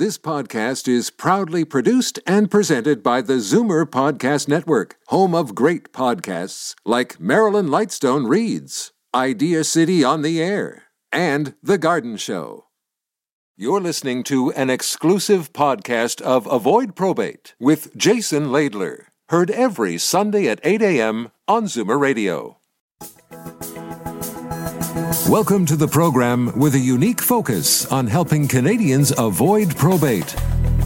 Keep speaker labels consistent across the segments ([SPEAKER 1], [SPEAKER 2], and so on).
[SPEAKER 1] This podcast is proudly produced and presented by the Zoomer Podcast Network, home of great podcasts like Marilyn Lightstone Reads, Idea City on the Air, and The Garden Show. You're listening to an exclusive podcast of Avoid Probate with Jason Laidler, heard every Sunday at 8 a.m. on Zoomer Radio. Welcome to the program with a unique focus on helping Canadians avoid probate.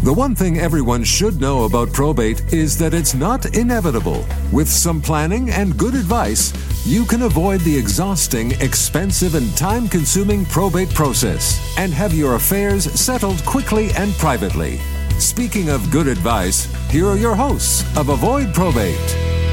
[SPEAKER 1] The one thing everyone should know about probate is that it's not inevitable. With some planning and good advice, you can avoid the exhausting, expensive, and time consuming probate process and have your affairs settled quickly and privately. Speaking of good advice, here are your hosts of Avoid Probate.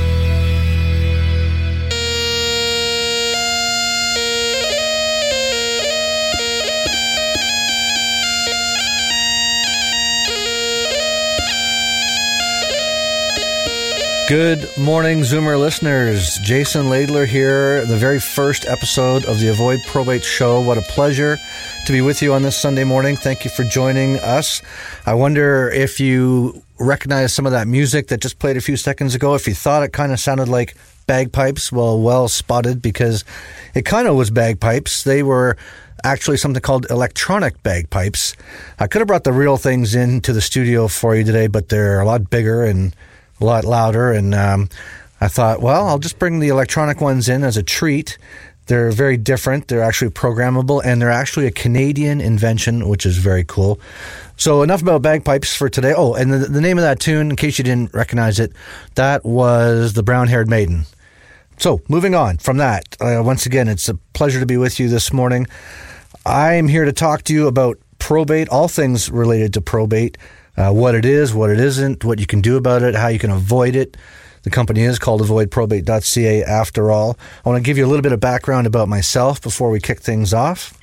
[SPEAKER 2] Good morning, Zoomer listeners. Jason Laidler here, the very first episode of the Avoid Probate Show. What a pleasure to be with you on this Sunday morning. Thank you for joining us. I wonder if you recognize some of that music that just played a few seconds ago. If you thought it kind of sounded like bagpipes, well, well spotted because it kind of was bagpipes. They were actually something called electronic bagpipes. I could have brought the real things into the studio for you today, but they're a lot bigger and a lot louder. And um, I thought, well, I'll just bring the electronic ones in as a treat. They're very different. They're actually programmable, and they're actually a Canadian invention, which is very cool. So, enough about bagpipes for today. Oh, and the, the name of that tune, in case you didn't recognize it, that was The Brown Haired Maiden. So, moving on from that, uh, once again, it's a pleasure to be with you this morning. I'm here to talk to you about probate, all things related to probate uh, what it is, what it isn't, what you can do about it, how you can avoid it. The company is called avoidprobate.ca after all. I want to give you a little bit of background about myself before we kick things off.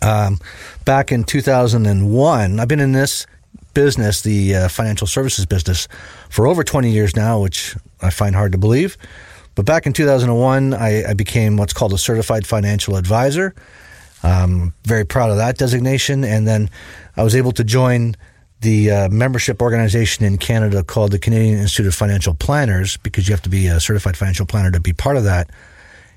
[SPEAKER 2] Um, back in 2001, I've been in this business, the uh, financial services business, for over 20 years now, which I find hard to believe. But back in 2001, I, I became what's called a certified financial advisor. Um, very proud of that designation. And then I was able to join the uh, membership organization in Canada called the Canadian Institute of Financial Planners because you have to be a certified financial planner to be part of that.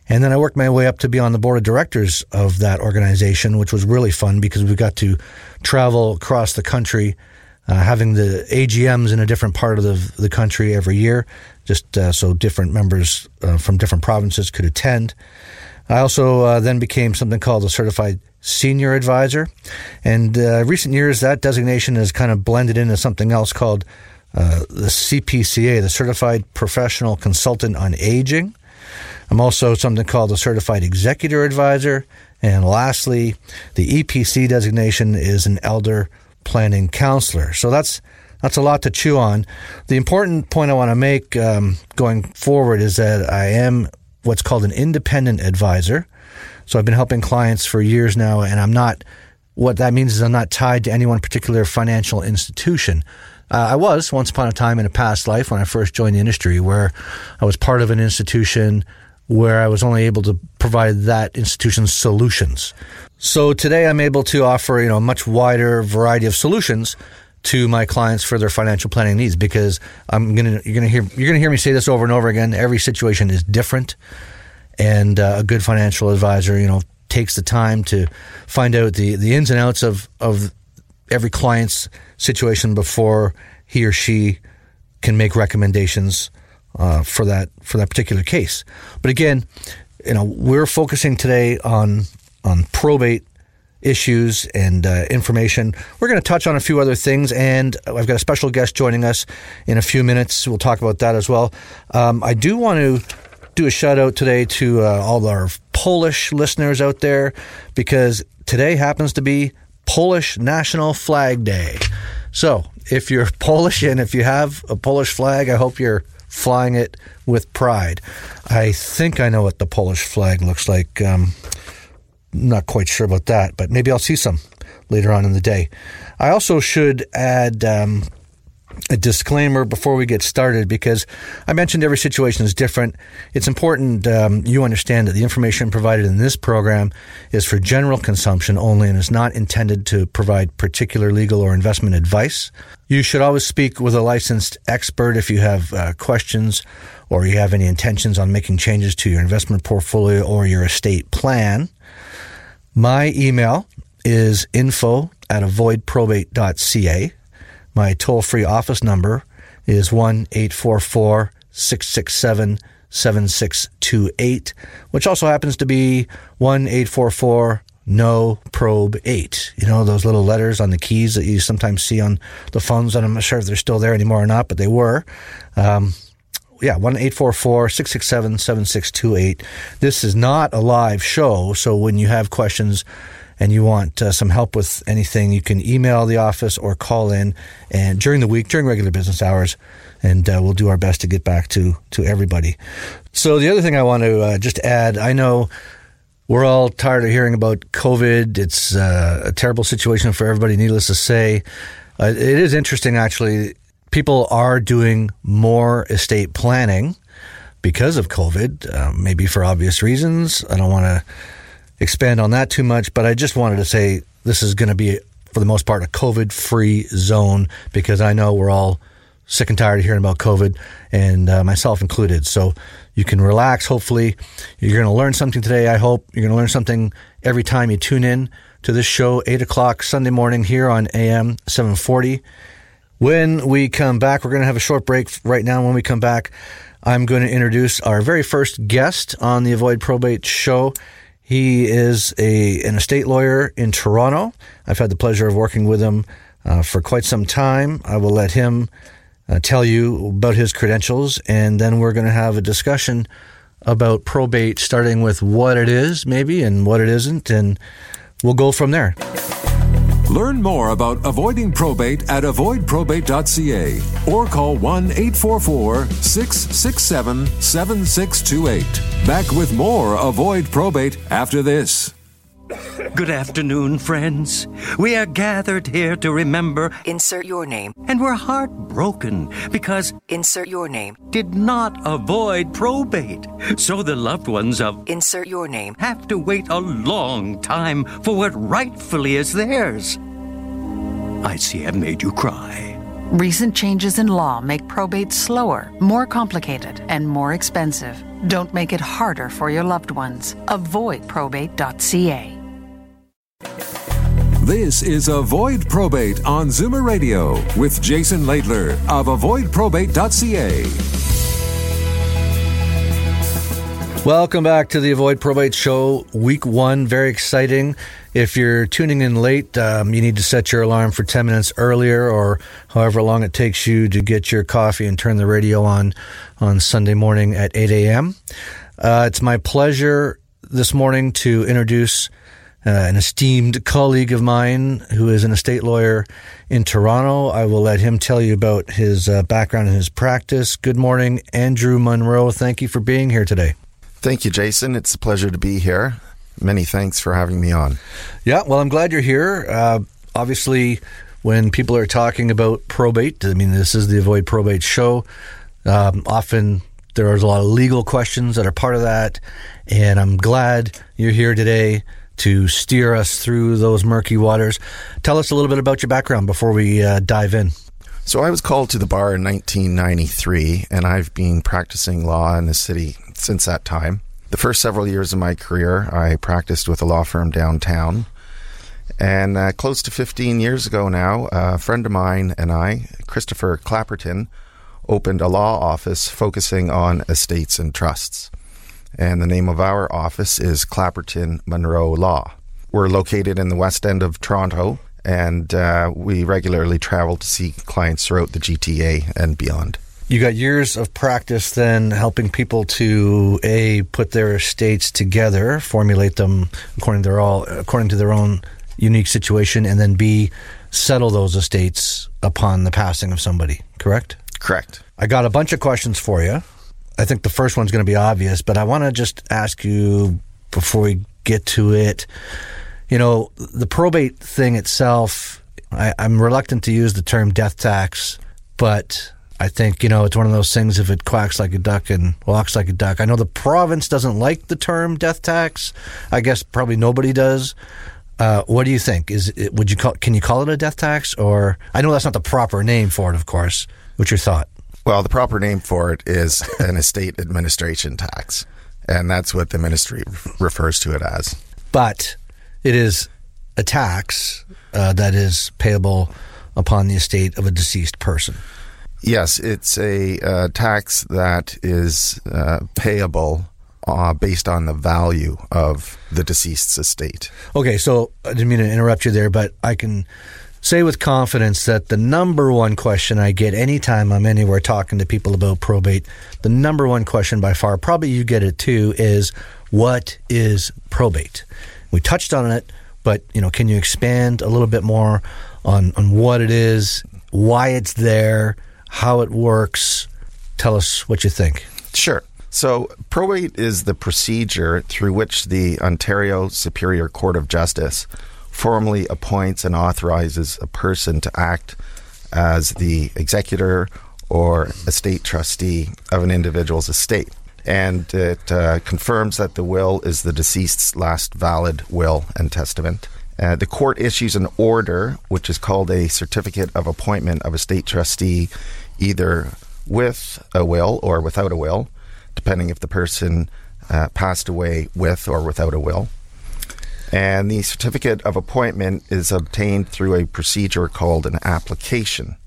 [SPEAKER 2] And then I worked my way up to be on the board of directors of that organization, which was really fun because we got to travel across the country, uh, having the AGMs in a different part of the, the country every year, just uh, so different members uh, from different provinces could attend. I also uh, then became something called a certified senior advisor. And uh, recent years, that designation has kind of blended into something else called uh, the CPCA, the Certified Professional Consultant on Aging. I'm also something called the Certified Executor Advisor. And lastly, the EPC designation is an Elder Planning Counselor. So that's that's a lot to chew on. The important point I want to make um, going forward is that I am what's called an independent advisor. So I've been helping clients for years now, and I'm not. What that means is I'm not tied to any one particular financial institution. Uh, I was once upon a time in a past life when I first joined the industry, where I was part of an institution where I was only able to provide that institution's solutions. So today I'm able to offer, you know, a much wider variety of solutions to my clients for their financial planning needs because I'm going to you're going to hear you're going to hear me say this over and over again every situation is different and uh, a good financial advisor, you know, takes the time to find out the, the ins and outs of, of every client's situation before he or she can make recommendations uh, for that for that particular case. But again, you know, we're focusing today on on probate issues and uh, information. We're going to touch on a few other things, and I've got a special guest joining us in a few minutes. We'll talk about that as well. Um, I do want to do a shout out today to uh, all our Polish listeners out there because today happens to be Polish National Flag Day. So, if you're Polish and if you have a Polish flag, I hope you're flying it with pride. I think I know what the Polish flag looks like. Um, not quite sure about that, but maybe I'll see some later on in the day. I also should add um, a disclaimer before we get started because I mentioned every situation is different. It's important um, you understand that the information provided in this program is for general consumption only and is not intended to provide particular legal or investment advice. You should always speak with a licensed expert if you have uh, questions or you have any intentions on making changes to your investment portfolio or your estate plan. My email is info at avoidprobate.ca. My toll free office number is 1 844 667 7628, which also happens to be 1 844 no probe 8. You know, those little letters on the keys that you sometimes see on the phones, and I'm not sure if they're still there anymore or not, but they were. Um, yeah, 1 667 7628. This is not a live show, so when you have questions, and you want uh, some help with anything, you can email the office or call in and during the week, during regular business hours, and uh, we'll do our best to get back to to everybody. So the other thing I want to uh, just add, I know we're all tired of hearing about COVID. It's uh, a terrible situation for everybody. Needless to say, uh, it is interesting actually. People are doing more estate planning because of COVID, uh, maybe for obvious reasons. I don't want to expand on that too much, but I just wanted to say this is going to be, for the most part, a COVID free zone because I know we're all sick and tired of hearing about COVID, and uh, myself included. So you can relax. Hopefully, you're going to learn something today. I hope you're going to learn something every time you tune in to this show, 8 o'clock Sunday morning here on AM 740. When we come back, we're going to have a short break right now. When we come back, I'm going to introduce our very first guest on the Avoid Probate show. He is a an estate lawyer in Toronto. I've had the pleasure of working with him uh, for quite some time. I will let him uh, tell you about his credentials, and then we're going to have a discussion about probate, starting with what it is, maybe, and what it isn't, and we'll go from there.
[SPEAKER 1] Learn more about avoiding probate at avoidprobate.ca or call 1 844 667 7628. Back with more Avoid Probate after this.
[SPEAKER 3] Good afternoon, friends. We are gathered here to remember.
[SPEAKER 4] Insert your name.
[SPEAKER 3] And we're heartbroken because.
[SPEAKER 4] Insert your name.
[SPEAKER 3] Did not avoid probate. So the loved ones of.
[SPEAKER 4] Insert your name.
[SPEAKER 3] Have to wait a long time for what rightfully is theirs. I see I've made you cry.
[SPEAKER 5] Recent changes in law make probate slower, more complicated, and more expensive. Don't make it harder for your loved ones. Avoidprobate.ca.
[SPEAKER 1] This is Avoid Probate on Zoomer Radio with Jason Laidler of avoidprobate.ca.
[SPEAKER 2] Welcome back to the Avoid Probate Show, week one. Very exciting. If you're tuning in late, um, you need to set your alarm for 10 minutes earlier or however long it takes you to get your coffee and turn the radio on on Sunday morning at 8 a.m. Uh, it's my pleasure this morning to introduce uh, an esteemed colleague of mine who is an estate lawyer in Toronto. I will let him tell you about his uh, background and his practice. Good morning, Andrew Munro. Thank you for being here today.
[SPEAKER 6] Thank you, Jason. It's a pleasure to be here. Many thanks for having me on.
[SPEAKER 2] Yeah, well, I'm glad you're here. Uh, obviously, when people are talking about probate, I mean, this is the Avoid Probate show. Um, often there are a lot of legal questions that are part of that, and I'm glad you're here today to steer us through those murky waters. Tell us a little bit about your background before we uh, dive in.
[SPEAKER 6] So, I was called to the bar in 1993, and I've been practicing law in the city since that time. The first several years of my career, I practiced with a law firm downtown. And uh, close to 15 years ago now, a friend of mine and I, Christopher Clapperton, opened a law office focusing on estates and trusts. And the name of our office is Clapperton Monroe Law. We're located in the west end of Toronto, and uh, we regularly travel to see clients throughout the GTA and beyond.
[SPEAKER 2] You got years of practice then helping people to a put their estates together, formulate them according to their all according to their own unique situation, and then b settle those estates upon the passing of somebody. Correct.
[SPEAKER 6] Correct.
[SPEAKER 2] I got a bunch of questions for you. I think the first one's going to be obvious, but I want to just ask you before we get to it. You know, the probate thing itself. I, I'm reluctant to use the term death tax but I think, you know, it's one of those things if it quacks like a duck and walks like a duck. I know the province doesn't like the term death tax. I guess probably nobody does. Uh, what do you think? Is it, would you call can you call it a death tax or I know that's not the proper name for it, of course. What's your thought?
[SPEAKER 6] Well, the proper name for it is an estate administration tax, and that's what the ministry refers to it as.
[SPEAKER 2] But it is a tax uh, that is payable upon the estate of a deceased person.
[SPEAKER 6] Yes, it's a uh, tax that is uh, payable uh, based on the value of the deceased's estate.
[SPEAKER 2] Okay, so I didn't mean to interrupt you there, but I can say with confidence that the number one question I get anytime I'm anywhere talking to people about probate, the number one question by far, probably you get it too, is what is probate? We touched on it, but you know, can you expand a little bit more on, on what it is, why it's there, how it works? Tell us what you think.
[SPEAKER 6] Sure. So, probate is the procedure through which the Ontario Superior Court of Justice formally appoints and authorizes a person to act as the executor or estate trustee of an individual's estate. And it uh, confirms that the will is the deceased's last valid will and testament. Uh, the court issues an order, which is called a certificate of appointment of estate trustee, either with a will or without a will, depending if the person uh, passed away with or without a will. And the certificate of appointment is obtained through a procedure called an application.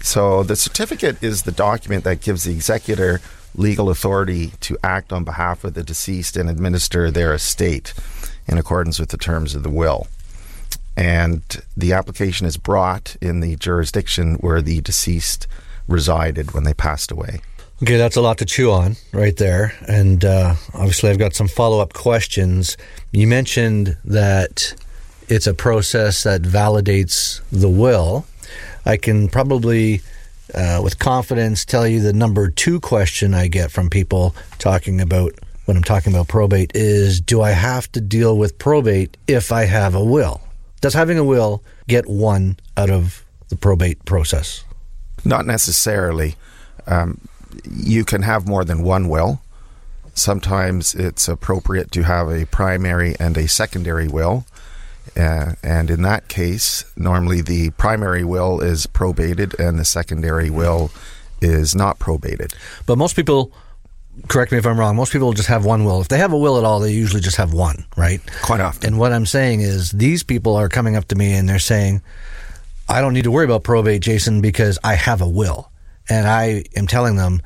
[SPEAKER 6] So the certificate is the document that gives the executor legal authority to act on behalf of the deceased and administer their estate in accordance with the terms of the will. And the application is brought in the jurisdiction where the deceased resided when they passed away.
[SPEAKER 2] Okay, that's a lot to chew on right there. And uh, obviously, I've got some follow up questions. You mentioned that it's a process that validates the will. I can probably, uh, with confidence, tell you the number two question I get from people talking about when I'm talking about probate is Do I have to deal with probate if I have a will? Does having a will get one out of the probate process?
[SPEAKER 6] Not necessarily. Um, you can have more than one will. Sometimes it's appropriate to have a primary and a secondary will. Uh, and in that case, normally the primary will is probated and the secondary will is not probated.
[SPEAKER 2] But most people, correct me if I'm wrong, most people just have one will. If they have a will at all, they usually just have one, right?
[SPEAKER 6] Quite often.
[SPEAKER 2] And what I'm saying is these people are coming up to me and they're saying, I don't need to worry about probate, Jason, because I have a will. And I am telling them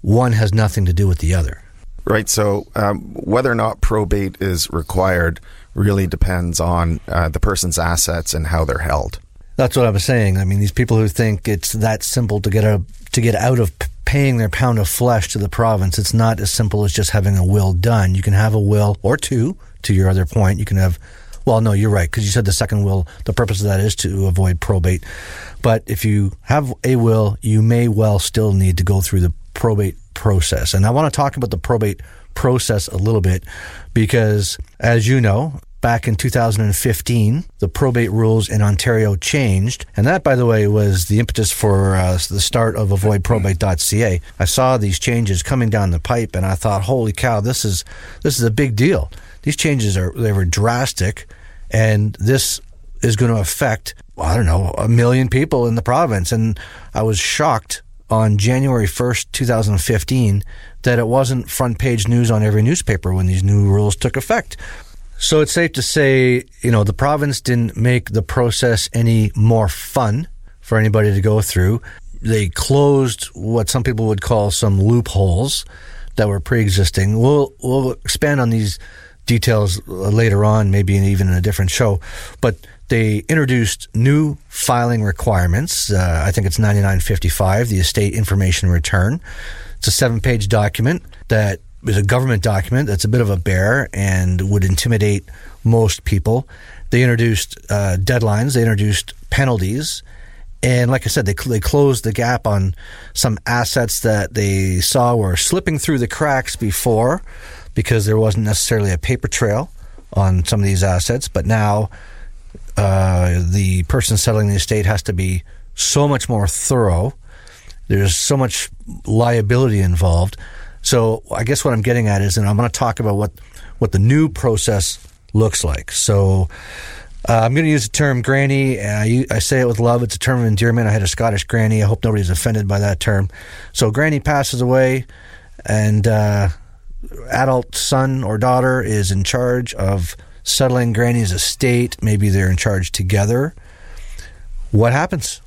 [SPEAKER 2] one has nothing to do with the other.
[SPEAKER 6] Right. So um, whether or not probate is required really depends on uh, the person's assets and how they're held.
[SPEAKER 2] That's what I was saying. I mean, these people who think it's that simple to get a to get out of paying their pound of flesh to the province, it's not as simple as just having a will done. You can have a will or two. To your other point, you can have. Well, no, you're right because you said the second will. The purpose of that is to avoid probate. But if you have a will, you may well still need to go through the probate process. And I want to talk about the probate process a little bit because, as you know, back in 2015, the probate rules in Ontario changed. And that, by the way, was the impetus for uh, the start of avoidprobate.ca. I saw these changes coming down the pipe and I thought, holy cow, this is, this is a big deal. These changes are, they were drastic and this is going to affect, I don't know, a million people in the province. And I was shocked on January 1st, 2015, that it wasn't front page news on every newspaper when these new rules took effect. So it's safe to say, you know, the province didn't make the process any more fun for anybody to go through. They closed what some people would call some loopholes that were pre-existing. We'll we'll expand on these details later on, maybe even in a different show. But they introduced new filing requirements. Uh, I think it's 9955, the estate information return. It's a seven page document that is a government document that's a bit of a bear and would intimidate most people. They introduced uh, deadlines, they introduced penalties. And like I said, they, they closed the gap on some assets that they saw were slipping through the cracks before because there wasn't necessarily a paper trail on some of these assets. But now uh, the person settling the estate has to be so much more thorough. There's so much liability involved. So I guess what I'm getting at is, and I'm going to talk about what what the new process looks like. So uh, I'm going to use the term granny. I, I say it with love. It's a term of endearment. I had a Scottish granny. I hope nobody's offended by that term. So granny passes away, and uh, adult son or daughter is in charge of settling granny's estate. Maybe they're in charge together. What happens?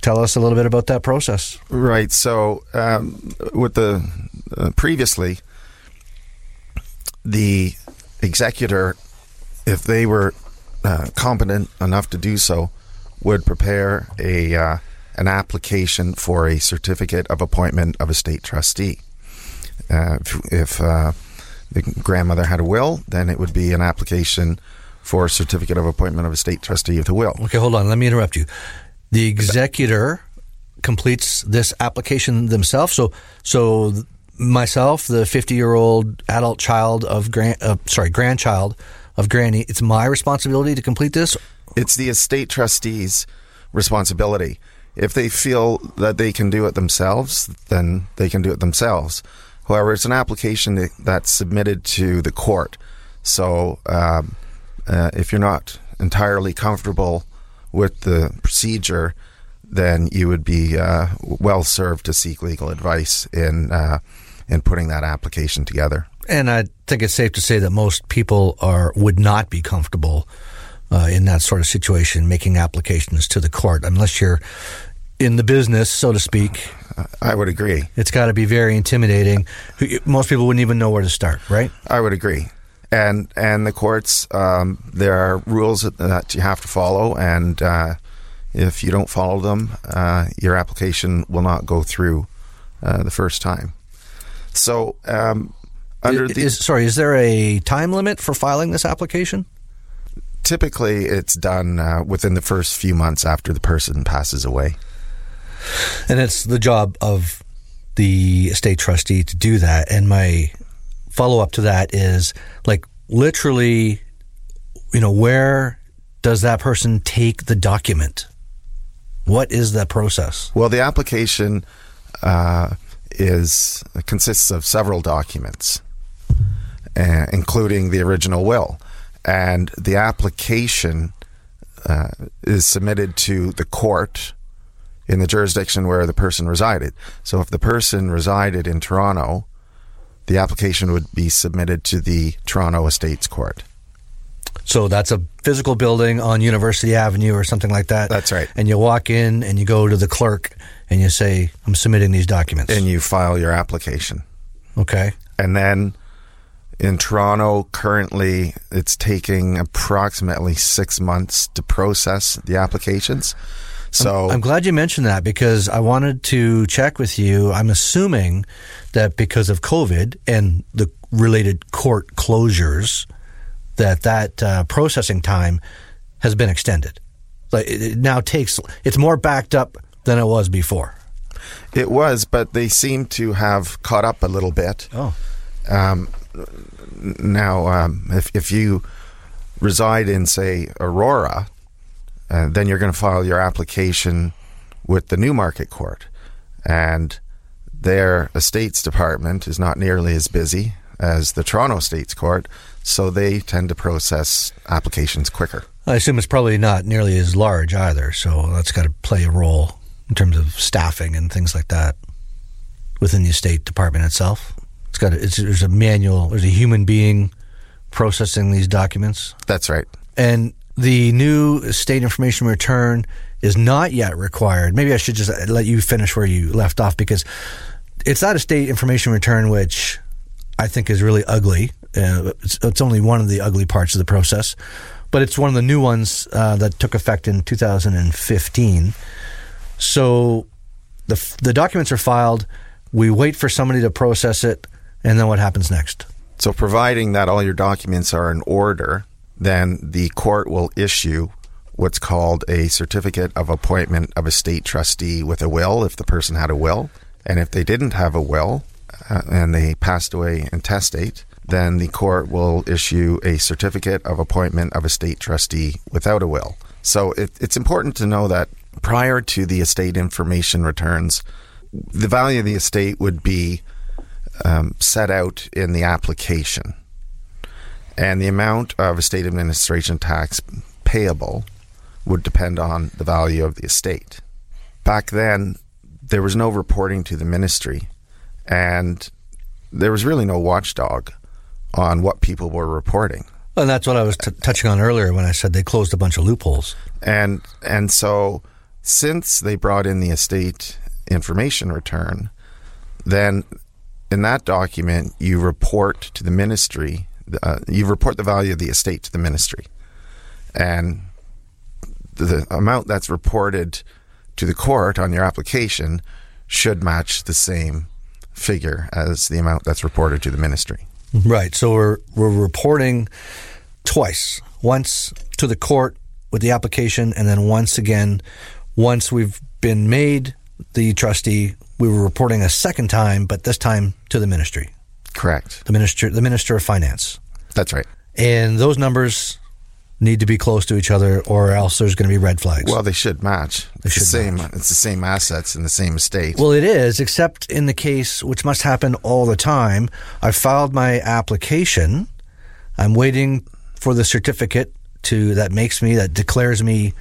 [SPEAKER 2] Tell us a little bit about that process.
[SPEAKER 6] Right. So, um, with the uh, previously, the executor, if they were uh, competent enough to do so, would prepare a uh, an application for a certificate of appointment of estate trustee. Uh, if, if uh, the grandmother had a will, then it would be an application for a certificate of appointment of estate trustee of the will.
[SPEAKER 2] Okay, hold on. Let me interrupt you. The executor completes this application themselves. So, so myself, the 50 year old adult child of grand, uh, sorry, grandchild of Granny, it's my responsibility to complete this.
[SPEAKER 6] It's the estate trustee's responsibility. If they feel that they can do it themselves, then they can do it themselves. However, it's an application that's submitted to the court. So, um, uh, if you're not entirely comfortable with the procedure, then you would be uh, well served to seek legal advice in uh, in putting that application together.
[SPEAKER 2] And I think it's safe to say that most people are would not be comfortable uh, in that sort of situation making applications to the court unless you're in the business, so to speak.
[SPEAKER 6] I would agree.
[SPEAKER 2] It's got to be very intimidating. Most people wouldn't even know where to start, right?
[SPEAKER 6] I would agree. And and the courts, um, there are rules that you have to follow, and uh, if you don't follow them, uh, your application will not go through uh, the first time. So, um, under the
[SPEAKER 2] is, sorry, is there a time limit for filing this application?
[SPEAKER 6] Typically, it's done uh, within the first few months after the person passes away.
[SPEAKER 2] And it's the job of the estate trustee to do that. And my follow up to that is like literally, you know, where does that person take the document? What is that process?
[SPEAKER 6] Well, the application uh, is consists of several documents, uh, including the original will, and the application uh, is submitted to the court in the jurisdiction where the person resided. So if the person resided in Toronto, the application would be submitted to the Toronto Estates Court.
[SPEAKER 2] So that's a physical building on University Avenue or something like that.
[SPEAKER 6] That's right.
[SPEAKER 2] And you walk in and you go to the clerk and you say, I'm submitting these documents.
[SPEAKER 6] And you file your application.
[SPEAKER 2] Okay.
[SPEAKER 6] And then in Toronto, currently, it's taking approximately six months to process the applications. So
[SPEAKER 2] I'm, I'm, glad you mentioned that because I wanted to check with you. I'm assuming that because of COVID and the related court closures, that that uh, processing time has been extended. Like it now takes it's more backed up than it was before.
[SPEAKER 6] It was, but they seem to have caught up a little bit.
[SPEAKER 2] Oh.
[SPEAKER 6] Um, now, um, if if you reside in say Aurora, uh, then you're going to file your application with the Newmarket Court. And their estates department is not nearly as busy as the Toronto Estates Court, so they tend to process applications quicker.
[SPEAKER 2] I assume it's probably not nearly as large either, so that's got to play a role in terms of staffing and things like that within the estate department itself. It's got a, it's, there's a manual, there's a human being processing these documents.
[SPEAKER 6] That's right.
[SPEAKER 2] And the new estate information return is not yet required. Maybe I should just let you finish where you left off because it's not a state information return which I think is really ugly. Uh, it's, it's, only one of the ugly parts of the process, but it's one of the new ones uh, that took effect in 2015. So the the documents are filed. We wait for somebody to process it, and then what happens next?
[SPEAKER 6] So, providing that all your documents are in order, then the court will issue what's called a certificate of appointment of estate trustee with a will if the person had a will. And if they didn't have a will uh, and they passed away intestate, then the court will issue a certificate of appointment of estate trustee without a will. So it, it's important to know that prior to the estate information returns, the value of the estate would be um, set out in the application, and the amount of estate administration tax payable would depend on the value of the estate. Back then, there was no reporting to the ministry, and there was really no watchdog on what people were reporting.
[SPEAKER 2] And that's what I was t- touching on earlier when I said they closed a bunch of loopholes.
[SPEAKER 6] And and so since they brought in the estate information return, then in that document you report to the ministry, uh, you report the value of the estate to the ministry, and the amount that's reported to the court on your application should match the same figure as the amount that's reported to the ministry.
[SPEAKER 2] Right. So we're we're reporting twice. Once to the court with the application and then once again once we've been made the trustee, we were reporting a second time, but this time to the ministry.
[SPEAKER 6] Correct.
[SPEAKER 2] The minister the minister of finance.
[SPEAKER 6] That's right.
[SPEAKER 2] And those numbers need to be close to each other or else there's going to be red flags.
[SPEAKER 6] Well, they should match.
[SPEAKER 2] They
[SPEAKER 6] it's
[SPEAKER 2] should
[SPEAKER 6] the same.
[SPEAKER 2] match.
[SPEAKER 6] It's the same assets in the same estate.
[SPEAKER 2] Well, it is, except in the case, which must happen all the time. I filed my application. I'm waiting for the certificate to that makes me that declares me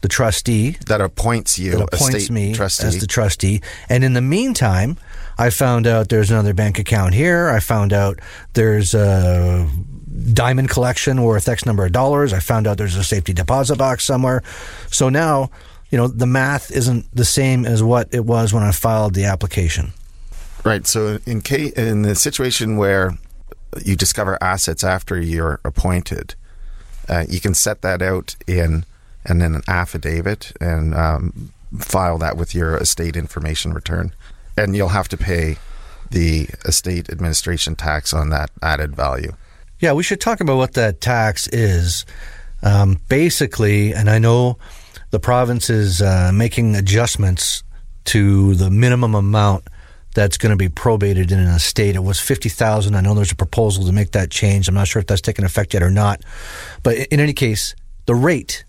[SPEAKER 2] the trustee
[SPEAKER 6] that appoints you
[SPEAKER 2] that appoints me
[SPEAKER 6] trustee.
[SPEAKER 2] as the trustee. And in the meantime, I found out there's another bank account here. I found out there's a diamond collection worth X number of dollars. I found out there's a safety deposit box somewhere. So now, you know, the math isn't the same as what it was when I filed the application.
[SPEAKER 6] Right. So in case in the situation where you discover assets after you're appointed, uh, you can set that out in and then an affidavit and um, file that with your estate information return, and you'll have to pay the estate administration tax on that added value.
[SPEAKER 2] Yeah, we should talk about what that tax is. Um, basically, and I know the province is uh, making adjustments to the minimum amount that's going to be probated in an estate. It was fifty thousand. I know there's a proposal to make that change. I'm not sure if that's taken effect yet or not. But in any case, the rate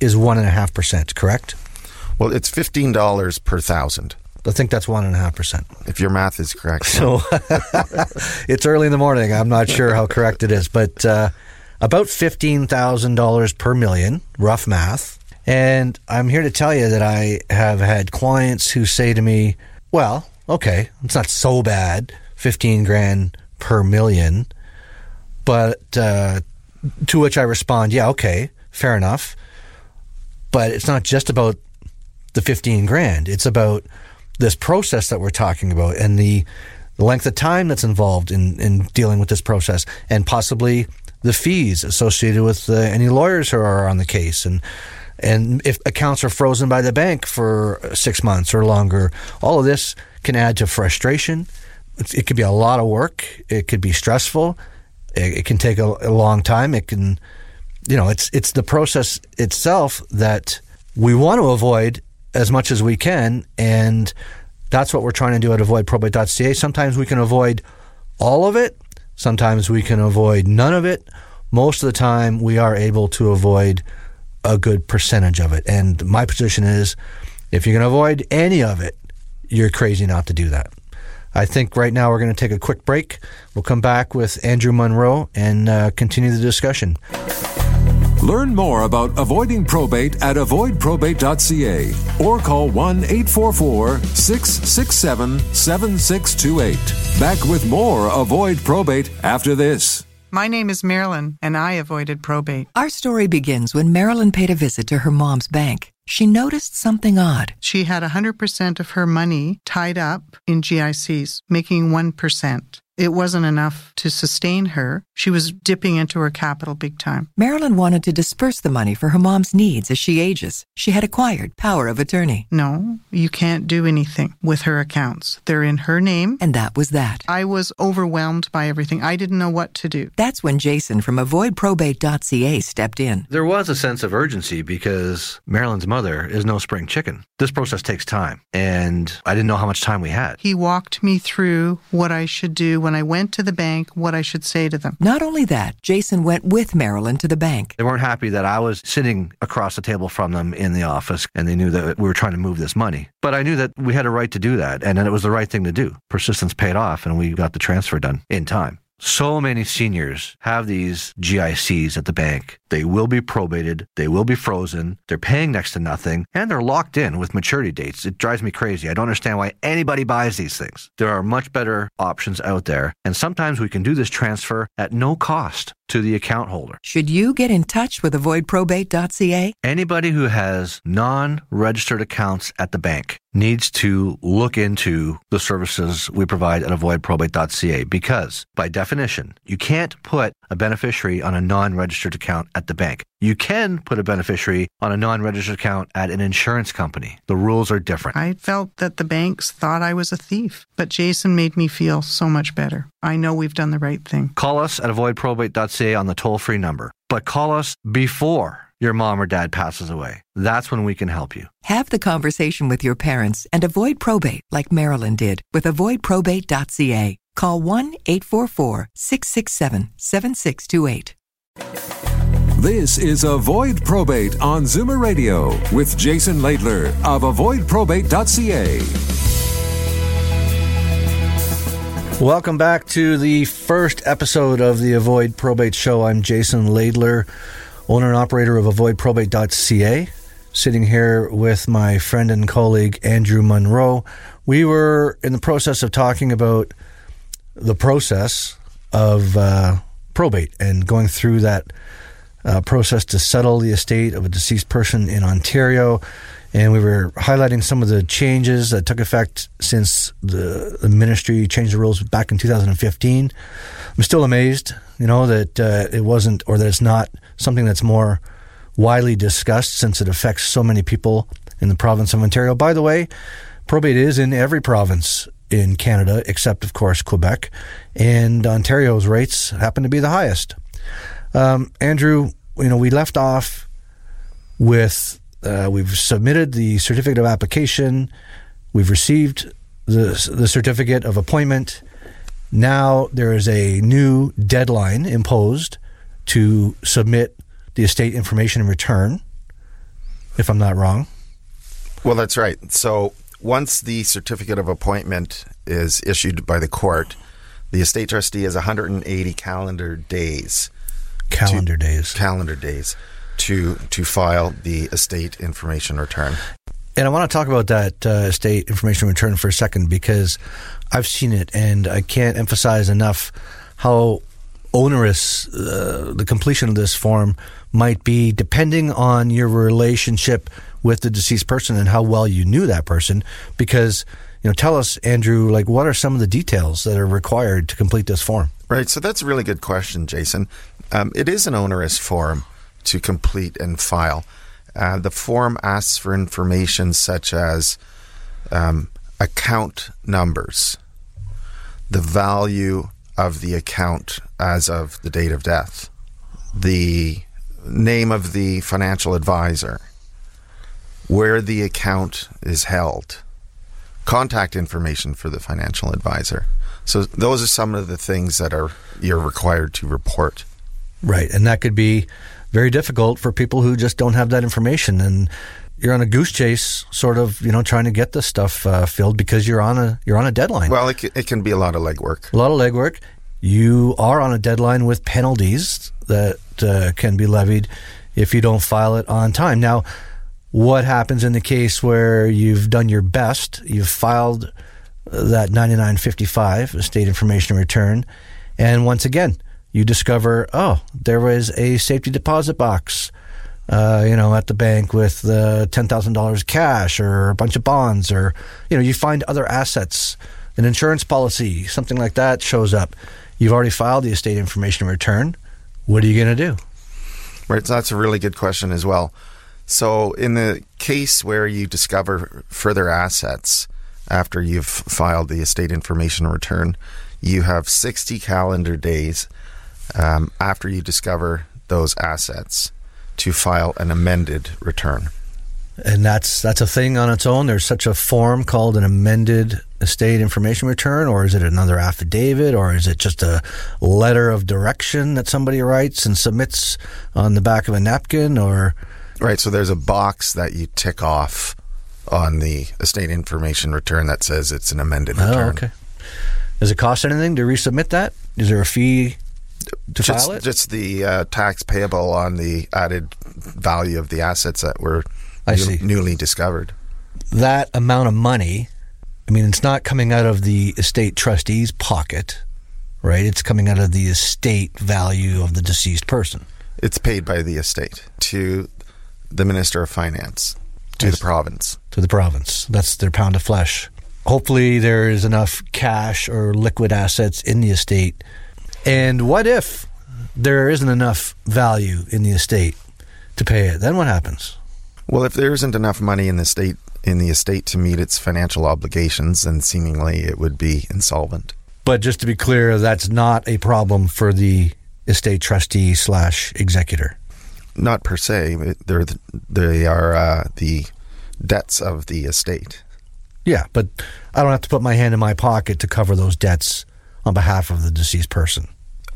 [SPEAKER 2] is one and a half percent. Correct?
[SPEAKER 6] Well, it's fifteen dollars per thousand.
[SPEAKER 2] I think that's one and a half percent.
[SPEAKER 6] If your math is correct.
[SPEAKER 2] So it's early in the morning. I'm not sure how correct it is, but uh, about $15,000 per million, rough math. And I'm here to tell you that I have had clients who say to me, well, okay, it's not so bad, 15 grand per million. But uh, to which I respond, yeah, okay, fair enough. But it's not just about the 15 grand. It's about this process that we're talking about and the, length of time that's involved in, in dealing with this process and possibly the fees associated with uh, any lawyers who are on the case and and if accounts are frozen by the bank for six months or longer, all of this can add to frustration. It, it could be a lot of work. It could be stressful. It, it can take a, a long time. It can, you know, it's it's the process itself that we want to avoid as much as we can. And that's what we're trying to do at avoidprobate.ca. Sometimes we can avoid all of it. Sometimes we can avoid none of it. Most of the time, we are able to avoid a good percentage of it. And my position is if you can avoid any of it, you're crazy not to do that. I think right now we're going to take a quick break. We'll come back with Andrew Monroe and uh, continue the discussion.
[SPEAKER 1] Learn more about avoiding probate at avoidprobate.ca or call 1 844 667 7628. Back with more Avoid Probate after this.
[SPEAKER 7] My name is Marilyn, and I avoided probate.
[SPEAKER 4] Our story begins when Marilyn paid a visit to her mom's bank. She noticed something odd.
[SPEAKER 7] She had 100% of her money tied up in GICs, making 1%. It wasn't enough to sustain her. She was dipping into her capital big time.
[SPEAKER 4] Marilyn wanted to disperse the money for her mom's needs as she ages. She had acquired power of attorney.
[SPEAKER 7] No, you can't do anything with her accounts. They're in her name.
[SPEAKER 4] And that was that.
[SPEAKER 7] I was overwhelmed by everything. I didn't know what to do.
[SPEAKER 4] That's when Jason from avoidprobate.ca stepped in.
[SPEAKER 2] There was a sense of urgency because Marilyn's mother is no spring chicken. This process takes time, and I didn't know how much time we had.
[SPEAKER 7] He walked me through what I should do when I went to the bank what I should say to them.
[SPEAKER 4] Not only that, Jason went with Marilyn to the bank.
[SPEAKER 2] They weren't happy that I was sitting across the table from them in the office and they knew that we were trying to move this money. But I knew that we had a right to do that and that it was the right thing to do. Persistence paid off and we got the transfer done in time. So many seniors have these GICs at the bank. They will be probated, they will be frozen, they're paying next to nothing, and they're locked in with maturity dates. It drives me crazy. I don't understand why anybody buys these things. There are much better options out there, and sometimes we can do this transfer at no cost to the account holder.
[SPEAKER 4] Should you get in touch with avoidprobate.ca?
[SPEAKER 2] Anybody who has non registered accounts at the bank needs to look into the services we provide at avoidprobate.ca because, by definition, you can't put a beneficiary on a non registered account at the bank. You can put a beneficiary on a non registered account at an insurance company. The rules are different.
[SPEAKER 7] I felt that the banks thought I was a thief, but Jason made me feel so much better. I know we've done the right thing.
[SPEAKER 2] Call us at avoidprobate.ca on the toll free number, but call us before your mom or dad passes away. That's when we can help you.
[SPEAKER 4] Have the conversation with your parents and avoid probate like Marilyn did with avoidprobate.ca. Call 1 844 667 7628.
[SPEAKER 1] This is Avoid Probate on Zoomer Radio with Jason Laidler of avoidprobate.ca.
[SPEAKER 2] Welcome back to the first episode of the Avoid Probate Show. I'm Jason Laidler, owner and operator of avoidprobate.ca, sitting here with my friend and colleague Andrew Monroe. We were in the process of talking about the process of uh, probate and going through that uh, process to settle the estate of a deceased person in Ontario. And we were highlighting some of the changes that took effect since the, the ministry changed the rules back in 2015. I'm still amazed, you know, that uh, it wasn't or that it's not something that's more widely discussed since it affects so many people in the province of Ontario. By the way, probate is in every province in Canada, except, of course, Quebec. And Ontario's rates happen to be the highest. Um, Andrew, you know, we left off with uh, we've submitted the certificate of application, we've received the, the certificate of appointment. Now there is a new deadline imposed to submit the estate information in return, if I'm not wrong.
[SPEAKER 6] Well, that's right. So once the certificate of appointment is issued by the court, the estate trustee has 180 calendar days.
[SPEAKER 2] Calendar
[SPEAKER 6] to,
[SPEAKER 2] days.
[SPEAKER 6] Calendar days to to file the estate information return.
[SPEAKER 2] And I want to talk about that uh, estate information return for a second because I've seen it and I can't emphasize enough how onerous uh, the completion of this form might be depending on your relationship with the deceased person and how well you knew that person because you know tell us andrew like what are some of the details that are required to complete this form
[SPEAKER 6] right so that's a really good question jason um, it is an onerous form to complete and file uh, the form asks for information such as um, account numbers the value of the account as of the date of death the name of the financial advisor where the account is held, contact information for the financial advisor. So those are some of the things that are you're required to report.
[SPEAKER 2] Right, and that could be very difficult for people who just don't have that information and you're on a goose chase sort of you know trying to get this stuff uh, filled because you're on a you're on a deadline.
[SPEAKER 6] Well it, it can be a lot of legwork.
[SPEAKER 2] A lot of legwork. You are on a deadline with penalties that uh, can be levied if you don't file it on time. Now what happens in the case where you've done your best, you've filed that 9955 estate information return, and once again, you discover, oh, there was a safety deposit box, uh, you know, at the bank with uh, $10,000 cash or a bunch of bonds, or, you know, you find other assets, an insurance policy, something like that shows up. You've already filed the estate information return. What are you going to do?
[SPEAKER 6] Right. So that's a really good question as well. So, in the case where you discover further assets after you've filed the estate information return, you have 60 calendar days um, after you discover those assets to file an amended return.
[SPEAKER 2] And that's that's a thing on its own. There's such a form called an amended estate information return, or is it another affidavit, or is it just a letter of direction that somebody writes and submits on the back of a napkin, or
[SPEAKER 6] Right. So there's a box that you tick off on the estate information return that says it's an amended return.
[SPEAKER 2] oh, okay. Does it cost anything to resubmit that? Is there a fee to
[SPEAKER 6] Just,
[SPEAKER 2] file it?
[SPEAKER 6] just the uh, tax payable on the added value of the assets that were
[SPEAKER 2] I
[SPEAKER 6] new-
[SPEAKER 2] see.
[SPEAKER 6] newly discovered.
[SPEAKER 2] that amount of money, I mean, it's not coming out of the estate trustee's pocket, right? It's coming out of the estate value of the deceased person.
[SPEAKER 6] It's paid by the estate to the Minister of Finance, to the province.
[SPEAKER 2] to the province. That's their pound of flesh. Hopefully, there is enough cash or liquid assets in the estate. And what if there isn't enough value in the estate to pay it? Then what happens?
[SPEAKER 6] Well, if there isn't enough money in the state in the estate to meet its financial obligations, then seemingly it would be insolvent.
[SPEAKER 2] But just to be clear, that's not a problem for the estate trustee slash executor.
[SPEAKER 6] Not per se. They're the, they are uh, the debts of the estate.
[SPEAKER 2] Yeah, but I don't have to put my hand in my pocket to cover those debts on behalf of the deceased person.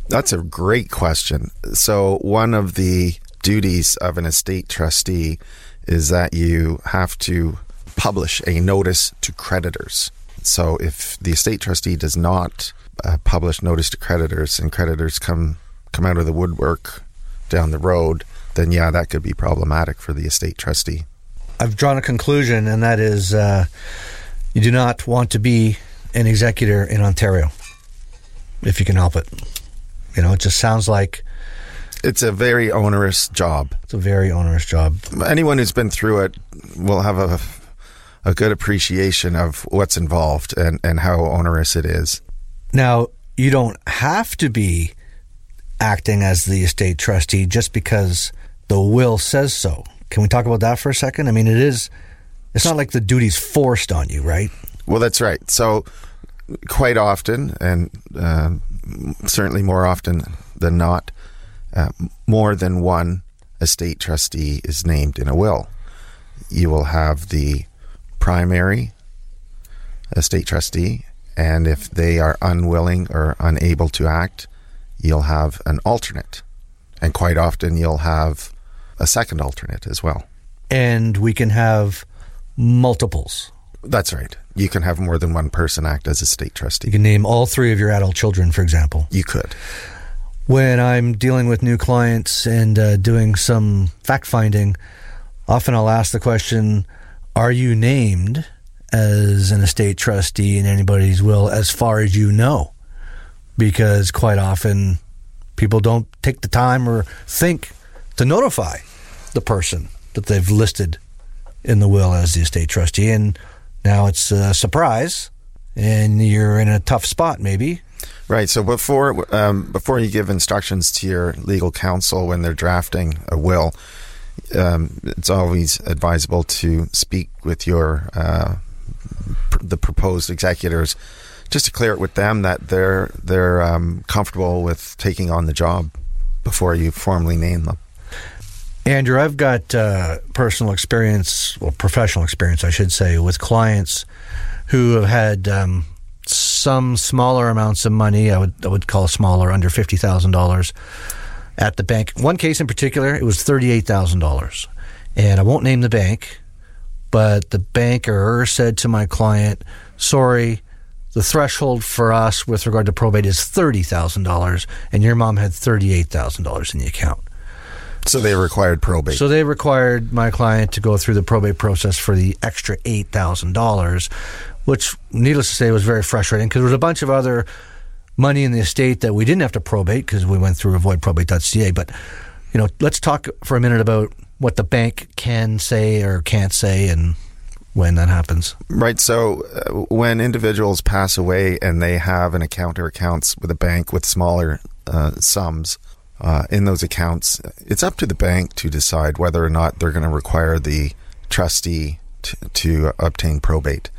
[SPEAKER 6] That's a great question. So, one of the duties of an estate trustee is that you have to publish a notice to creditors. So, if the estate trustee does not uh, publish notice to creditors and creditors come come out of the woodwork down the road, then yeah, that could be problematic for the estate trustee.
[SPEAKER 2] I've drawn a conclusion, and that is uh, you do not want to be an executor in Ontario if you can help it. You know, it just sounds like
[SPEAKER 6] It's a very onerous job.
[SPEAKER 2] it's a very onerous job.
[SPEAKER 6] anyone who's been through it will have a a good appreciation of what's involved and, and how onerous it is.
[SPEAKER 2] Now, you don't have to be acting as the estate trustee just because the will says so. Can we talk about that for a second? I mean, it is. It's not like the duty's forced on you, right?
[SPEAKER 6] Well, that's right. So, quite often, and um, certainly more often than not, uh, more than one estate trustee is named in a will. You will have the primary estate trustee, and if they are unwilling or unable to act, you'll have an alternate. And quite often, you'll have a second alternate as well.
[SPEAKER 2] And we can have multiples.
[SPEAKER 6] That's right. You can have more than one person act as estate trustee.
[SPEAKER 2] You can name all three of your adult children, for example.
[SPEAKER 6] You could.
[SPEAKER 2] when I'm dealing with new clients and uh, doing some fact finding, often I'll ask the question Are you named as an estate trustee in anybody's will as far as you know? Because quite often people don't take the time or think to notify the person that they've listed in the will as the estate trustee. And now it's a surprise and you're in a tough spot, maybe.
[SPEAKER 6] Right. So before um, before you give instructions to your legal counsel when they're drafting a will, um, it's always advisable to speak with your uh, pr- the proposed executors, just to clear it with them that they're they're um, comfortable with taking on the job before you formally name them.
[SPEAKER 2] Andrew, I've got uh, personal experience, well, professional experience, I should say, with clients who have had um, some smaller amounts of money. I would I would call smaller, under fifty thousand dollars at the bank. One case in particular, it was thirty eight thousand dollars, and I won't name the bank, but the banker said to my client, "Sorry." The threshold for us with regard to probate is thirty thousand dollars, and your mom had thirty-eight thousand dollars in the account.
[SPEAKER 6] So they required probate.
[SPEAKER 2] So they required my client to go through the probate process for the extra eight thousand dollars, which, needless to say, was very frustrating because there was a bunch of other money in the estate that we didn't have to probate because we went through avoidprobate.ca. But you know, let's talk for a minute about what the bank can say or can't say and when that happens.
[SPEAKER 6] Right. So uh, when individuals pass away and they have an account or accounts with a bank with smaller uh, sums uh, in those accounts, it's up to the bank to decide whether or not they're going to require the trustee to, to obtain probate.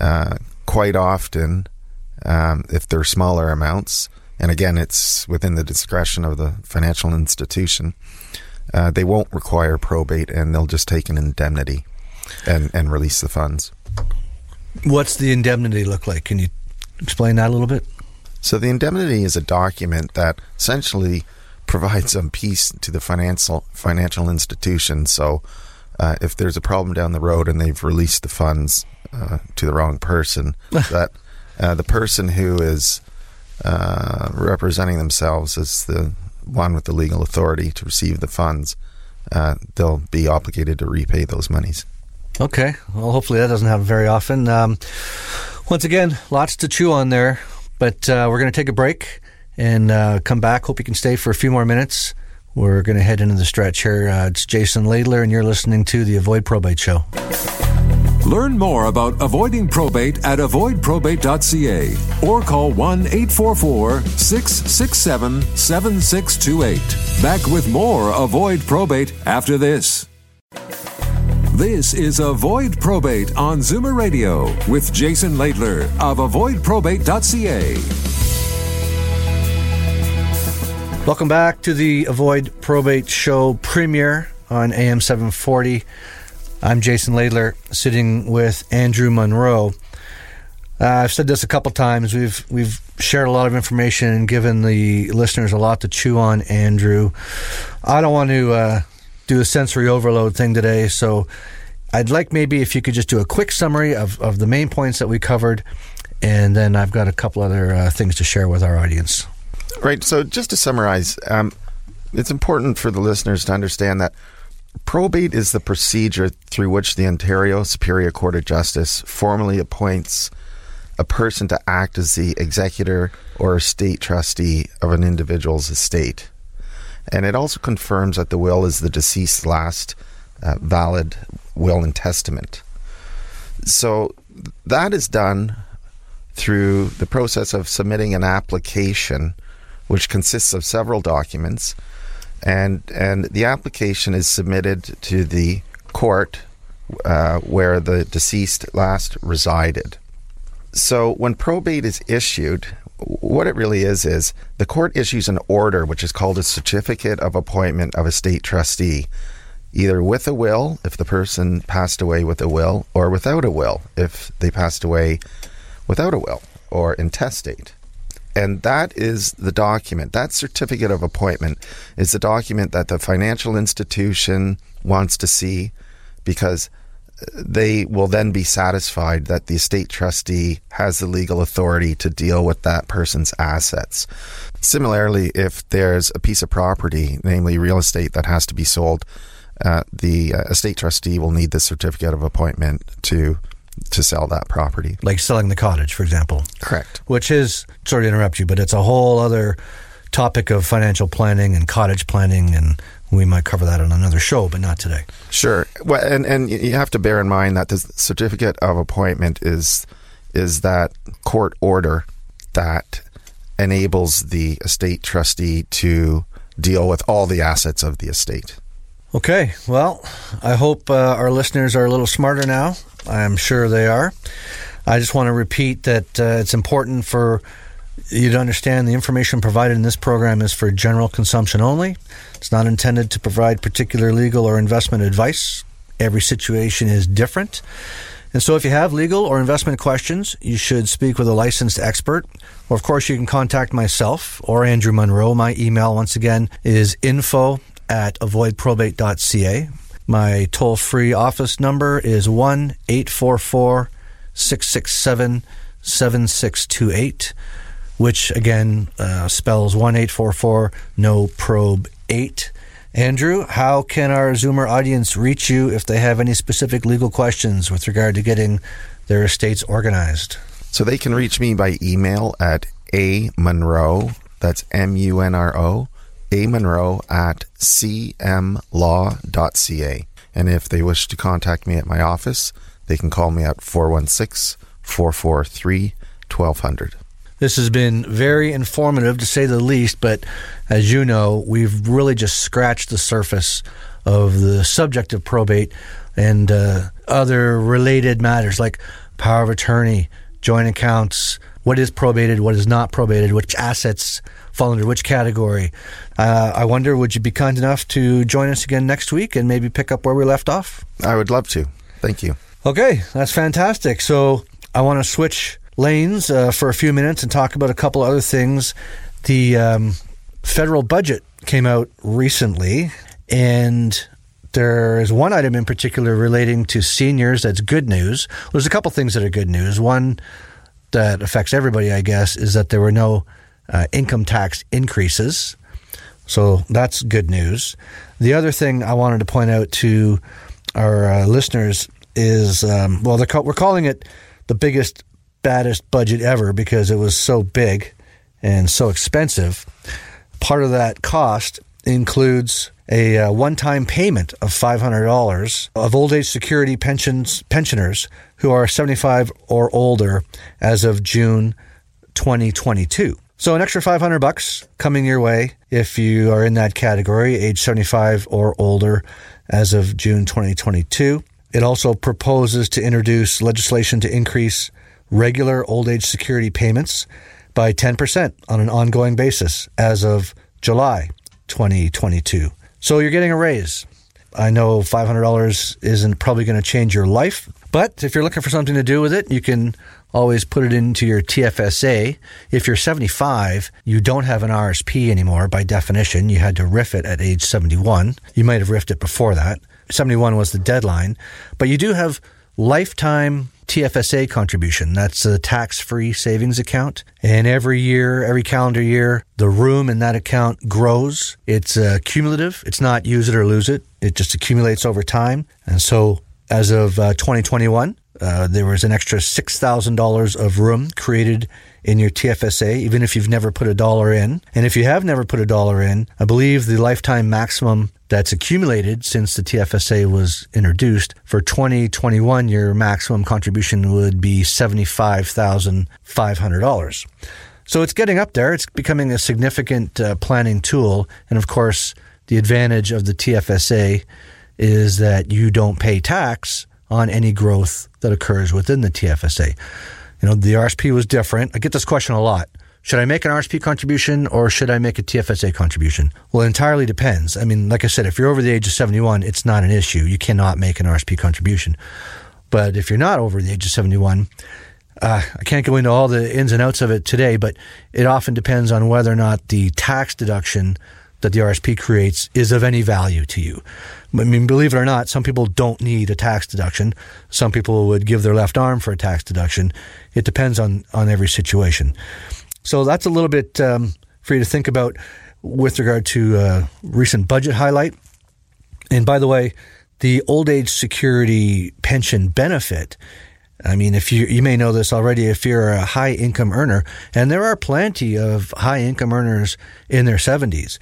[SPEAKER 6] Uh, quite often, um, if they're smaller amounts, and again, it's within the discretion of the financial institution, uh, they won't require probate and they'll just take an indemnity and, and release the funds.
[SPEAKER 2] What's the indemnity look like? Can you explain that a little bit?
[SPEAKER 6] So the indemnity is a document that essentially provides some peace to the financial financial institution. So uh, if there's a problem down the road and they've released the funds uh, to the wrong person, that uh, the person who is uh, representing themselves as the one with the legal authority to receive the funds, uh, they'll be obligated to repay those monies.
[SPEAKER 2] Okay. Well, hopefully that doesn't happen very often. Um, once again, lots to chew on there, but uh, we're going to take a break and uh, come back. Hope you can stay for a few more minutes. We're going to head into the stretch here. Uh, it's Jason Laidler, and you're listening to the Avoid Probate Show.
[SPEAKER 1] Learn more about avoiding probate at avoidprobate.ca or call 1 844 667 7628. Back with more Avoid Probate after this. This is Avoid Probate on Zoomer Radio with Jason Laidler of avoidprobate.ca.
[SPEAKER 2] Welcome back to the Avoid Probate Show premiere on AM 740. I'm Jason Laidler, sitting with Andrew Munro. Uh, I've said this a couple times. We've we've shared a lot of information and given the listeners a lot to chew on. Andrew, I don't want to uh, do a sensory overload thing today, so I'd like maybe if you could just do a quick summary of, of the main points that we covered, and then I've got a couple other uh, things to share with our audience.
[SPEAKER 6] Right. So, just to summarize, um, it's important for the listeners to understand that probate is the procedure through which the Ontario Superior Court of Justice formally appoints a person to act as the executor or estate trustee of an individual's estate. And it also confirms that the will is the deceased's last uh, valid will and testament. So that is done through the process of submitting an application which consists of several documents, and and the application is submitted to the court uh, where the deceased last resided. So when probate is issued, what it really is is the court issues an order which is called a certificate of appointment of estate trustee, either with a will if the person passed away with a will, or without a will if they passed away without a will or intestate. And that is the document. That certificate of appointment is the document that the financial institution wants to see because they will then be satisfied that the estate trustee has the legal authority to deal with that person's assets. Similarly, if there's a piece of property, namely real estate, that has to be sold, uh, the uh, estate trustee will need the certificate of appointment to to sell that property.
[SPEAKER 2] Like selling the cottage, for example.
[SPEAKER 6] Correct.
[SPEAKER 2] Which is, sorry to interrupt you, but it's a whole other topic of financial planning and cottage planning, and we might cover that on another show, but not today.
[SPEAKER 6] Sure. Well, and and you have to bear in mind that the certificate of appointment is is that court order that enables the estate trustee to deal with all the assets of the estate.
[SPEAKER 2] Okay, well, I hope uh, our listeners are a little smarter now. I'm sure they are. I just want to repeat that uh, it's important for you to understand the information provided in this program is for general consumption only. It's not intended to provide particular legal or investment advice. Every situation is different. And so, if you have legal or investment questions, you should speak with a licensed expert. Or, of course, you can contact myself or Andrew Munro. My email, once again, is info at avoidprobate.ca. My toll free office number is 1 844 667 7628, which again uh, spells 1 844 no probe 8. Andrew, how can our Zoomer audience reach you if they have any specific legal questions with regard to getting their estates organized?
[SPEAKER 6] So they can reach me by email at a munro, that's M U N R O, a munro at cmlaw.ca. And if they wish to contact me at my office, they can call me at 416 443 1200.
[SPEAKER 2] This has been very informative to say the least, but as you know, we've really just scratched the surface of the subject of probate and uh, other related matters like power of attorney, joint accounts, what is probated, what is not probated, which assets fall under which category. Uh, I wonder, would you be kind enough to join us again next week and maybe pick up where we left off?
[SPEAKER 6] I would love to. Thank you.
[SPEAKER 2] Okay, that's fantastic. So I want to switch lanes uh, for a few minutes and talk about a couple other things. The um, federal budget came out recently, and there is one item in particular relating to seniors that's good news. There's a couple things that are good news. One that affects everybody, I guess, is that there were no uh, income tax increases. So that's good news. The other thing I wanted to point out to our uh, listeners is um, well, ca- we're calling it the biggest, baddest budget ever because it was so big and so expensive. Part of that cost includes a uh, one-time payment of $500 of old age security pensions pensioners who are 75 or older as of June 2022. So an extra 500 bucks coming your way if you are in that category, age 75 or older as of June 2022. It also proposes to introduce legislation to increase regular old age security payments by 10% on an ongoing basis as of July 2022. So you're getting a raise. I know $500 isn't probably going to change your life, but if you're looking for something to do with it, you can always put it into your TFSA. If you're 75, you don't have an RSP anymore by definition. You had to riff it at age 71. You might have riffed it before that. 71 was the deadline, but you do have lifetime TFSA contribution. That's a tax free savings account. And every year, every calendar year, the room in that account grows. It's uh, cumulative. It's not use it or lose it. It just accumulates over time. And so as of uh, 2021, uh, there was an extra $6,000 of room created in your TFSA, even if you've never put a dollar in. And if you have never put a dollar in, I believe the lifetime maximum that's accumulated since the TFSA was introduced for 2021, your maximum contribution would be $75,500. So it's getting up there. It's becoming a significant uh, planning tool. And of course, the advantage of the TFSA is that you don't pay tax on any growth that occurs within the TFSA. You know, the RSP was different. I get this question a lot. Should I make an RSP contribution or should I make a TFSA contribution? Well, it entirely depends. I mean, like I said, if you're over the age of 71, it's not an issue. You cannot make an RSP contribution. But if you're not over the age of 71, uh, I can't go into all the ins and outs of it today, but it often depends on whether or not the tax deduction that the RSP creates is of any value to you. I mean, believe it or not, some people don't need a tax deduction. Some people would give their left arm for a tax deduction. It depends on, on every situation. So that's a little bit um, for you to think about with regard to uh, recent budget highlight. And by the way, the old age security pension benefit. I mean, if you you may know this already, if you're a high income earner, and there are plenty of high income earners in their 70s,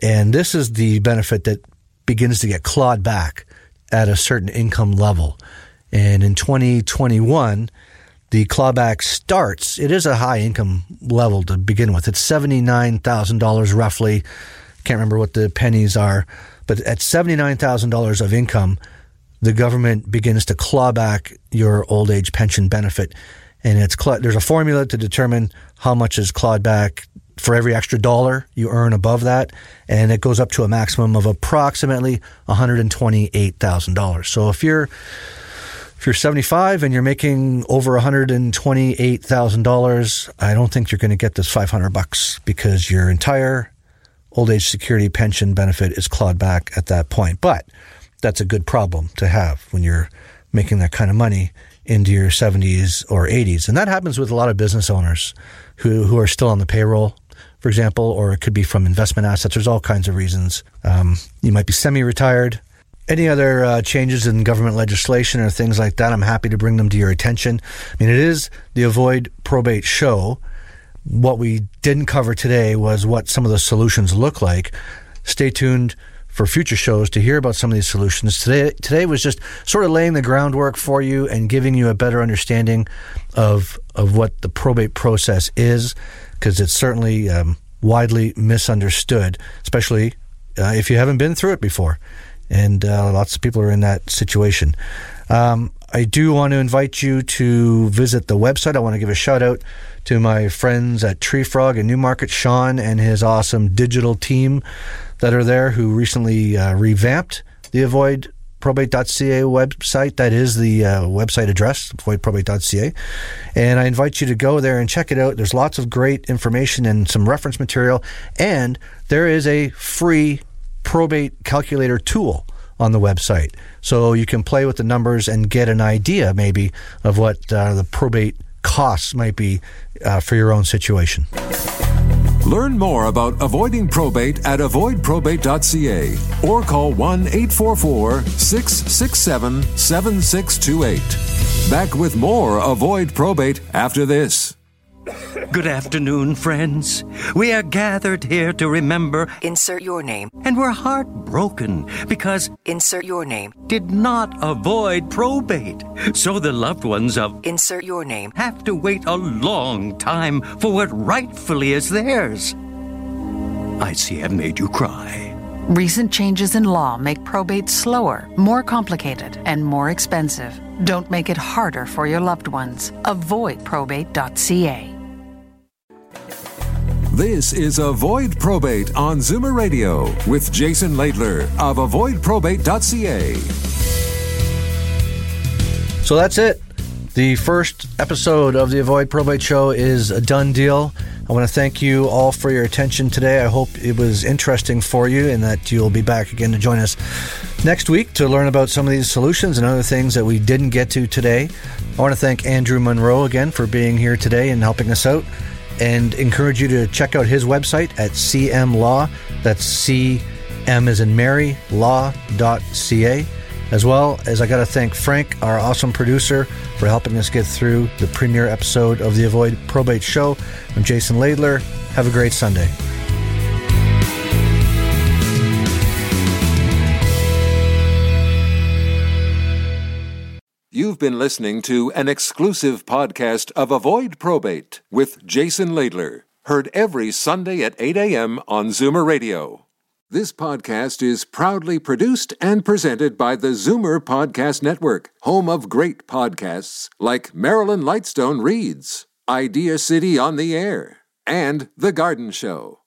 [SPEAKER 2] and this is the benefit that begins to get clawed back at a certain income level. And in 2021, the clawback starts. It is a high income level to begin with. It's $79,000 roughly. Can't remember what the pennies are, but at $79,000 of income, the government begins to claw back your old age pension benefit. And it's there's a formula to determine how much is clawed back for every extra dollar you earn above that, and it goes up to a maximum of approximately $128,000. So if you're if you're 75 and you're making over $128,000, I don't think you're going to get this 500 bucks because your entire old age security pension benefit is clawed back at that point. But that's a good problem to have when you're making that kind of money into your 70s or 80s. And that happens with a lot of business owners who, who are still on the payroll, for example, or it could be from investment assets. There's all kinds of reasons. Um, you might be semi retired any other uh, changes in government legislation or things like that, I'm happy to bring them to your attention. I mean, it is the Avoid Probate Show. What we didn't cover today was what some of the solutions look like. Stay tuned for future shows to hear about some of these solutions. Today, today was just sort of laying the groundwork for you and giving you a better understanding of of what the probate process is, because it's certainly um, widely misunderstood, especially uh, if you haven't been through it before and uh, lots of people are in that situation. Um, I do want to invite you to visit the website. I want to give a shout out to my friends at Tree Frog in Newmarket, Sean and his awesome digital team that are there who recently uh, revamped the Avoid probate.ca website. That is the uh, website address, avoidprobate.ca. And I invite you to go there and check it out. There's lots of great information and some reference material. And there is a free probate calculator tool on the website. So you can play with the numbers and get an idea, maybe, of what uh, the probate costs might be uh, for your own situation.
[SPEAKER 1] Learn more about avoiding probate at avoidprobate.ca or call 1 844 667 7628. Back with more Avoid Probate after this.
[SPEAKER 3] Good afternoon, friends. We are gathered here to remember,
[SPEAKER 4] Insert your name.
[SPEAKER 3] and we're heartbroken because
[SPEAKER 4] Insert your name.
[SPEAKER 3] did not avoid probate. So the loved ones of
[SPEAKER 4] Insert your name.
[SPEAKER 3] have to wait a long time for what rightfully is theirs. I see I've made you cry.
[SPEAKER 5] Recent changes in law make probate slower, more complicated, and more expensive. Don't make it harder for your loved ones. Avoidprobate.ca.
[SPEAKER 1] This is Avoid Probate on Zoomer Radio with Jason Laidler of avoidprobate.ca.
[SPEAKER 2] So that's it. The first episode of the Avoid Probate Show is a done deal. I want to thank you all for your attention today. I hope it was interesting for you and that you'll be back again to join us next week to learn about some of these solutions and other things that we didn't get to today. I want to thank Andrew Munro again for being here today and helping us out and encourage you to check out his website at CM Law. That's CM as in Mary, law.ca. As well as I got to thank Frank, our awesome producer, for helping us get through the premiere episode of the Avoid Probate Show. I'm Jason Laidler. Have a great Sunday.
[SPEAKER 1] Been listening to an exclusive podcast of Avoid Probate with Jason Laidler, heard every Sunday at 8 a.m. on Zoomer Radio. This podcast is proudly produced and presented by the Zoomer Podcast Network, home of great podcasts like Marilyn Lightstone Reads, Idea City on the Air, and The Garden Show.